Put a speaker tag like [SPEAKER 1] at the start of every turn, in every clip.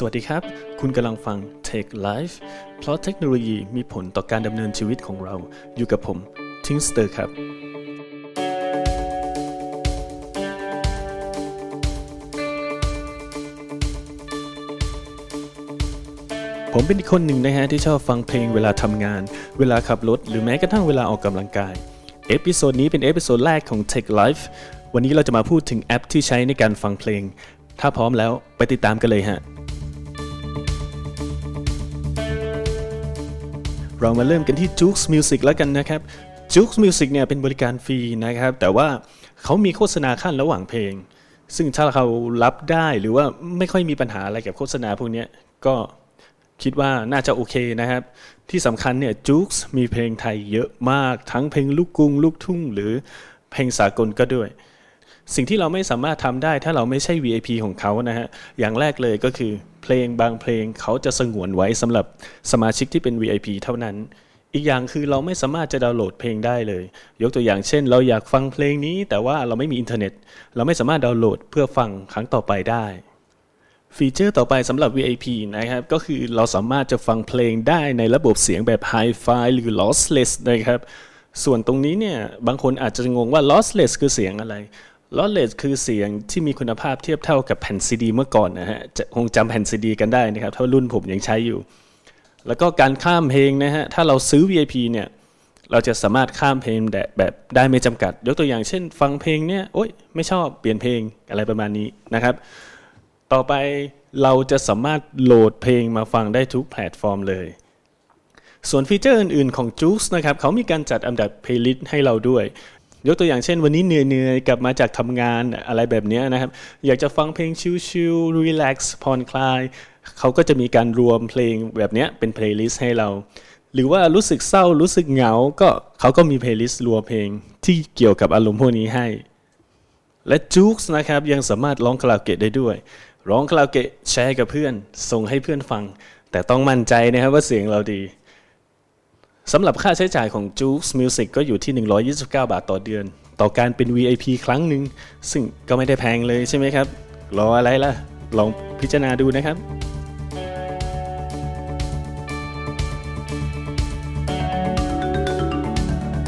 [SPEAKER 1] สวัสดีครับ คุณกำลังฟัง Tech Life เพราะเทคโนโลยีมีผลต่อการดำเนินชีวิตของเรา อยู่กับผมทิงสเตอร์ครับ ผมเป็นอีกคนหนึ่งนะฮะที่ชอบฟังเพลงเวลาทำงาน เวลาขับรถ หรือแม้กระทั่งเวลาออกกำลังกาย episode นี้เป็น episode แรกของ Tech Life วันนี้เราจะมาพูดถึงแอปที่ใช้ในการฟังเพลง ถ้าพร้อมแล้วไปติดตามกันเลยฮะ เรามาเริ่มกันที่ j u k e Music แล้วกันนะครับ j u k e Music เนี่ยเป็นบริการฟรีนะครับ แต่ว่าเขามีโฆษณาขั้นระหว่างเพลง ซึ่งถ้าเรารับได้หรือว่าไม่ค่อยมีปัญหาอะไรกับโฆษณาพวกนี้ก็คิดว่าน่าจะโอเคนะครับ ที่สำคัญเนี่ยจู๊กมีเพลงไทยเยอะมากทั้งเพลงลูกกรุงลูกทุ่ง หรือเพลงสากลก็ด้วย สิ่งที่เราไม่สามารถทำได้ถ้าเราไม่ใช่ VIP ของเขานะฮะ อย่างแรกเลยก็คือเพลงบางเพลงเขาจะสงวนไว้สำหรับสมาชิกที่เป็น VIP เท่านั้น อีกอย่างคือเราไม่สามารถจะดาวน์โหลดเพลงได้เลย ยกตัวอย่างเช่น เราอยากฟังเพลงนี้ แต่ว่าเราไม่มีอินเทอร์เน็ต เราไม่สามารถดาวน์โหลดเพื่อฟังครั้งต่อไปได้ feature ต่อไปสำหรับ VIP นะครับ ก็คือเราสามารถจะฟังเพลงได้ในระบบเสียงแบบ Hi-Fi หรือ Lossless นะครับ ส่วนตรงนี้เนี่ย บางคนอาจจะงงว่า Lossless คือเสียงอะไร Lossless คือเสียงที่มีคุณภาพเทียบเท่ากับแผ่นซีดีเมื่อก่อนนะฮะจะคงจำแผ่นซีดีกันได้นะครับถ้ารุ่นผมยังใช้อยู่ แล้วก็การข้ามเพลงนะฮะถ้าเราซื้อ VIP เนี่ยเราจะสามารถข้ามเพลงแบบได้ไม่จำกัด ยกตัวอย่างเช่น ฟังเพลงเนี่ยโอ๊ยไม่ชอบเปลี่ยนเพลงอะไรประมาณนี้นะครับ ต่อไปเราจะสามารถโหลดเพลงมาฟังได้ทุกแพลตฟอร์มเลย ส่วน feature อื่นๆของ JOOX นะครับเขามีการจัดอันดับ playlist ให้เราด้วย ยกตัวอย่างเช่น วันนี้เหนื่อยๆกลับมาจากทำงานอะไรแบบนี้นะครับ อยากจะฟังเพลงชิลๆ relax ผ่อนคลายเขาก็จะมีการรวมเพลงแบบนี้เป็น playlist ให้เรา หรือว่ารู้สึกเศร้ารู้สึกเหงา ก็เขาก็มี playlist รวมเพลงที่เกี่ยวกับอารมณ์พวกนี้ให้ และ JOOX นะครับยังสามารถร้องคาราโอเกะได้ด้วย ร้องคาราโอเกะแชร์กับเพื่อน ส่งให้เพื่อนฟัง แต่ต้องมั่นใจนะครับว่าเสียงเราดี สำหรับค่าใช้จ่ายของ j u k e Music ก็อยู่ที่ 129 บาทต่อเดือน ต่อการเป็น VIP ครั้งหนึ่งซึ่งก็ไม่ได้แพงเลยใช่ไหมครับ รออะไรล่ะ ลองพิจารณาดูนะครับ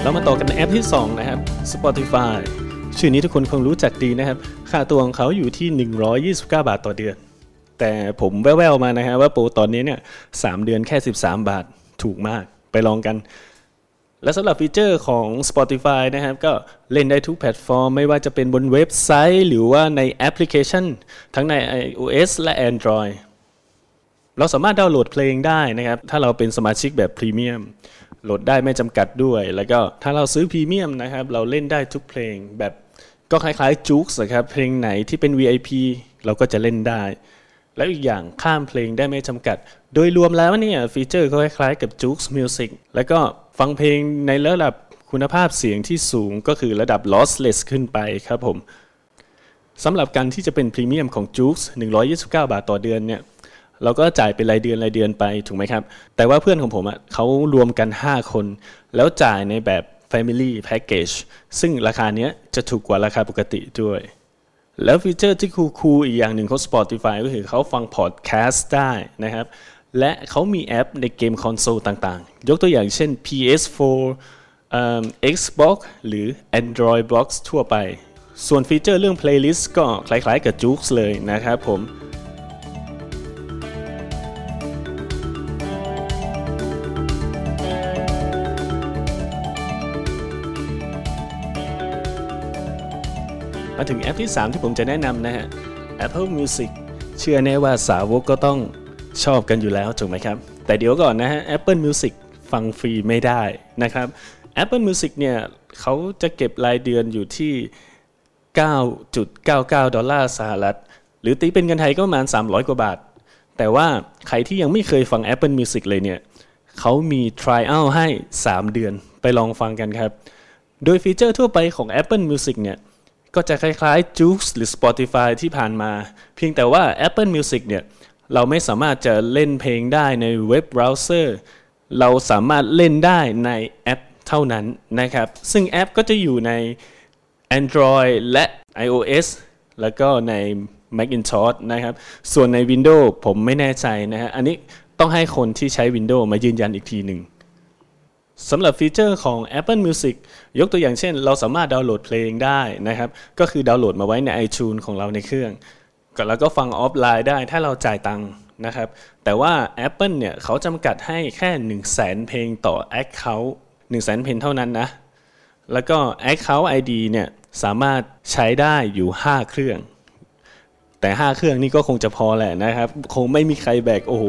[SPEAKER 1] เรามาต่อกันในแอปที่ 2 นะครับ Spotify ชื่อนี้ทุกคนคงรู้จักดีนะครับ ค่าตัวของเขาอยู่ที่ 129 บาทต่อเดือน แต่ผมแว่วๆมานะฮะว่าโปรตอนนี้เนี่ย 3 เดือนแค่ 13 บาท ถูกมาก ไปลองกัน และสำหรับ feature ของ Spotify นะครับ ก็เล่นได้ทุกแพลตฟอร์ม ไม่ว่าจะเป็นบนเว็บไซต์ หรือว่าในแอปพลิเคชัน ทั้งใน iOS และ Android เราสามารถดาวน์โหลดเพลงได้นะครับ ถ้าเราเป็นสมาชิกแบบพรีเมียมโหลดได้ไม่จำกัดด้วย แล้วก็ถ้าเราซื้อพรีเมียมนะครับ เราเล่นได้ทุกเพลงแบบก็คล้ายๆจู๊กส์ครับ เพลงไหนที่เป็น VIP เราก็จะเล่นได้ แล้วอีกอย่างข้ามเพลงได้ไม่จำกัด โดยรวมแล้วเนี่ยฟีเจอร์ก็คล้ายๆกับ j u k e Music แล้วก็ฟังเพลงในระดับคุณภาพเสียงที่สูงก็คือระดับ lossless ขึ้นไปครับผมสำหรับการที่จะเป็นพรีเมียมของ j u k e 129 บาทต่อเดือนเนี่ยเราก็จ่ายเป็นรายเดือนรายเดือนไปถูกไหมครับ แต่ว่าเพื่อนของผมอะเขารวมกัน 5 คน แล้วจ่ายในแบบ Family Package ซึ่งราคาเนี้ยจะถูกกว่าราคาปกติด้วย แล้ว feature ที่ cool ๆอีกอย่างหนึ่งของ Spotify ก็คือเขาฟังพอดแคสต์ได้นะครับ และเขามีแอปในเกมคอนโซลต่างๆ ยกตัวอย่างเช่น PS4 Xbox หรือ Android Box ทั่วไป ส่วน feature เรื่อง Playlist ก็คล้ายๆกับ j u k e เลยนะครับผม มาถึงแอปที่ 3 ที่ผมจะแนะนำนะฮะ Apple Music เชื่อแน่ว่าสาวกก็ต้องชอบกันอยู่แล้วถูกไหมครับ แต่เดี๋ยวก่อนนะฮะ Apple Music ฟังฟรีไม่ได้นะครับ Apple Music เนี่ยเขาจะเก็บรายเดือนอยู่ที่ 9.99 ดอลลาร์สหรัฐ หรือตีเป็นเงินไทยก็ประมาณ 300 กว่าบาท แต่ว่าใครที่ยังไม่เคยฟัง Apple Music เลยเนี่ยเขามี trial ให้ 3 เดือนไปลองฟังกันครับ โดย feature ทั่วไปของ Apple Music เนี่ย ก็จะคล้ายๆ j u k e หรือ Spotify ที่ผ่านมา เพียงแต่ว่า Apple Music เนี่ย เราไม่สามารถจะเล่นเพลงได้ใน web browser เราสามารถเล่นได้ในแอปเท่านั้นนะครับ ซึ่งแอปก็จะอยู่ใน Android และ iOS แล้วก็ใน Macintosh นะครับ ส่วนใน Windows ผมไม่แน่ใจนะฮะ อันนี้ต้องให้คนที่ใช้ Windows มายืนยันอีกทีหนึ่ง สำหรับฟีเจอร์ของ Apple Music ยกตัวอย่างเช่น เราสามารถดาวน์โหลดเพลงได้นะครับ ก็คือดาวน์โหลดมาไว้ใน iTunes ของเราในเครื่องแล้วก็ฟังออฟไลน์ได้ถ้าเราจ่ายตังค์นะครับ แต่ว่า Apple เนี่ยเขาจำกัดให้แค่ 1 0 0 0 0แสนเพลงต่อ Account 1 0 0 0 0แสนเพลงเท่านั้นนะ แล้วก็ Account ID เนี่ยสามารถใช้ได้อยู่ 5 เครื่อง แต่ 5 เครื่องนี่ก็คงจะพอแหละนะครับ คงไม่มีใครแบกโอ้โห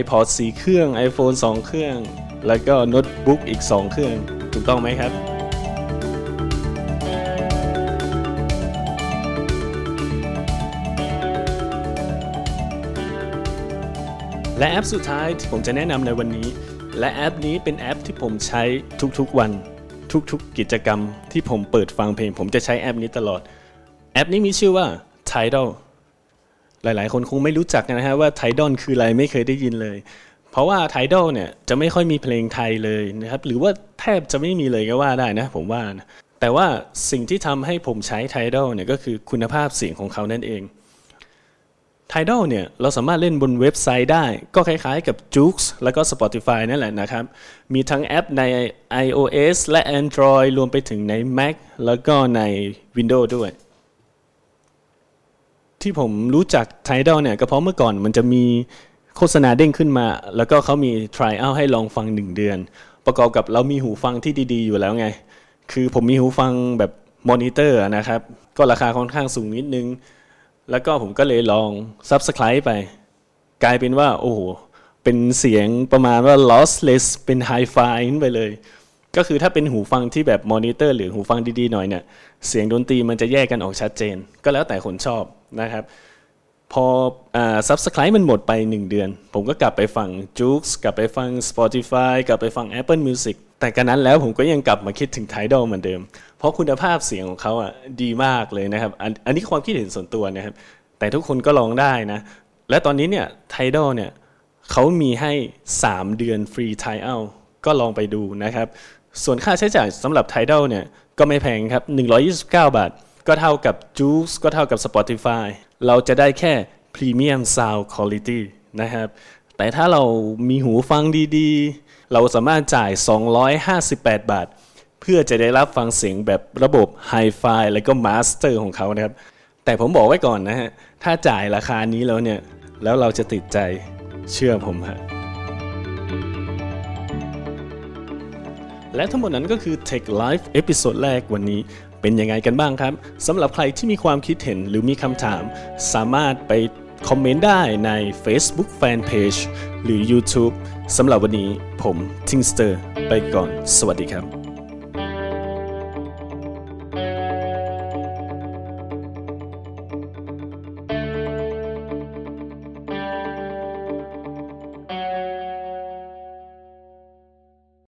[SPEAKER 1] iPod 4 เครื่อง iPhone 2 เครื่อง แล้วก็โน้ตบุ๊กอีก 2 เครื่อง ถูกต้องไหมครับ และแอปสุดท้ายที่ผมจะแนะนำในวันนี้ และแอปนี้เป็นแอปที่ผมใช้ทุกๆวัน ทุกๆกิจกรรมที่ผมเปิดฟังเพลง ผมจะใช้แอปนี้ตลอด แอปนี้มีชื่อว่า Tidal หลายๆ คนคงไม่รู้จักนะฮะว่า Tidal คืออะไรไม่เคยได้ยินเลย เพราะว่า Tidal เนี่ยจะไม่ค่อยมีเพลงไทยเลยนะครับ หรือว่าแทบจะไม่มีเลยก็ว่าได้นะผมว่านะแต่ว่าสิ่งที่ทำให้ผมใช้ Tidal เนี่ยก็คือคุณภาพเสียงของเขานั่นเอง Tidal เนี่ยเราสามารถเล่นบนเว็บไซต์ได้ ก็คล้ายๆกับ Joox แล้วก็ Spotify นั่นแหละนะครับ มีทั้งแอปใน iOS และ Android รวมไปถึงใน Mac แล้วก็ใน Windows ด้วย ที่ผมรู้จัก Tidal เนี่ยก็เพราะเมื่อก่อนมันจะมี โฆษณาเด้งขึ้นมา แล้วก็เขามี trial ให้ลองฟัง1เดือน ประกอบกับเรามีหูฟังที่ดีๆ อยู่แล้วไง คือผมมีหูฟังแบบมอนิเตอร์นะครับ ก็ราคาค่อนข้างสูงนิดนึง แล้วก็ผมก็เลยลอง Subscribe ไป กลายเป็นว่า โอ้โห เป็นเสียงประมาณว่า lossless เป็น Hi-Fi ขึ้นไปเลย ก็คือถ้าเป็นหูฟังที่แบบมอนิเตอร์หรือหูฟังดีๆหน่อยเนี่ย เสียงดนตรีมันจะแยกกันออกชัดเจน ก็แล้วแต่คนชอบนะครับ พออ่า Subscribe มันหมดไป 1 เดือน ผมก็กลับไปฟัง j o o x กลับไปฟัง Spotify กลับไปฟัง Apple Music แต่กันนั้นแล้วผมก็ยังกลับมาคิดถึง Tidal เหมือนเดิม เพราะคุณภาพเสียงของเขาอะดีมากเลยนะครับอันอันนี้ความคิดเห็นส่วนตัวนะครับ แต่ทุกคนก็ลองได้นะ และตอนนี้เนี่ย Tidal เนี่ยเขามีให้ 3 เดือนฟรี trial ก็ลองไปดูนะครับ ส่วนค่าใช้จ่ายสำหรับ Tidal เนี่ยก็ไม่แพงครับ 129 บาท ก็เท่ากับ Juice ก็เท่ากับ Spotify เราจะได้แค่ Premium Sound Quality นะครับ แต่ถ้าเรามีหูฟังดีๆ เราสามารถจ่าย 258 บาท เพื่อจะได้รับฟังเสียงแบบระบบ Hi-Fi และก็ Master ของเขานะครับ แต่ผมบอกไว้ก่อนนะฮะ ถ้าจ่ายราคานี้แล้วเนี่ย แล้วเราจะติดใจเชื่อผมฮะและทั้งหมดนั้นก็คือ Tech Live episode แรกวันนี้ เป็นยังไงกันบ้างครับสำหรับใครที่มีความคิดเห็นหรือมีคำถาม สามารถไปคอมเมนต์ได้ใน Facebook Fanpage หรือ YouTube สำหรับวันนี้ผมทิงสเตอร์ไปก่อน สวัสดีครับ